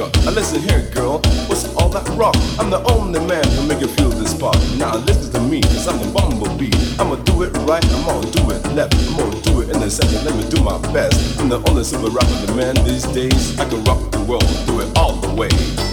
Now listen here, girl, what's all that rock? I'm the only man who make you feel this spark. Now listen to me, cause I'm a bumblebee. I'ma do it right, I'm gonna do it left. I'm gonna do it in a second, let me do my best. I'm the only super rapper, the man these days. I can rock the world, do it all the way.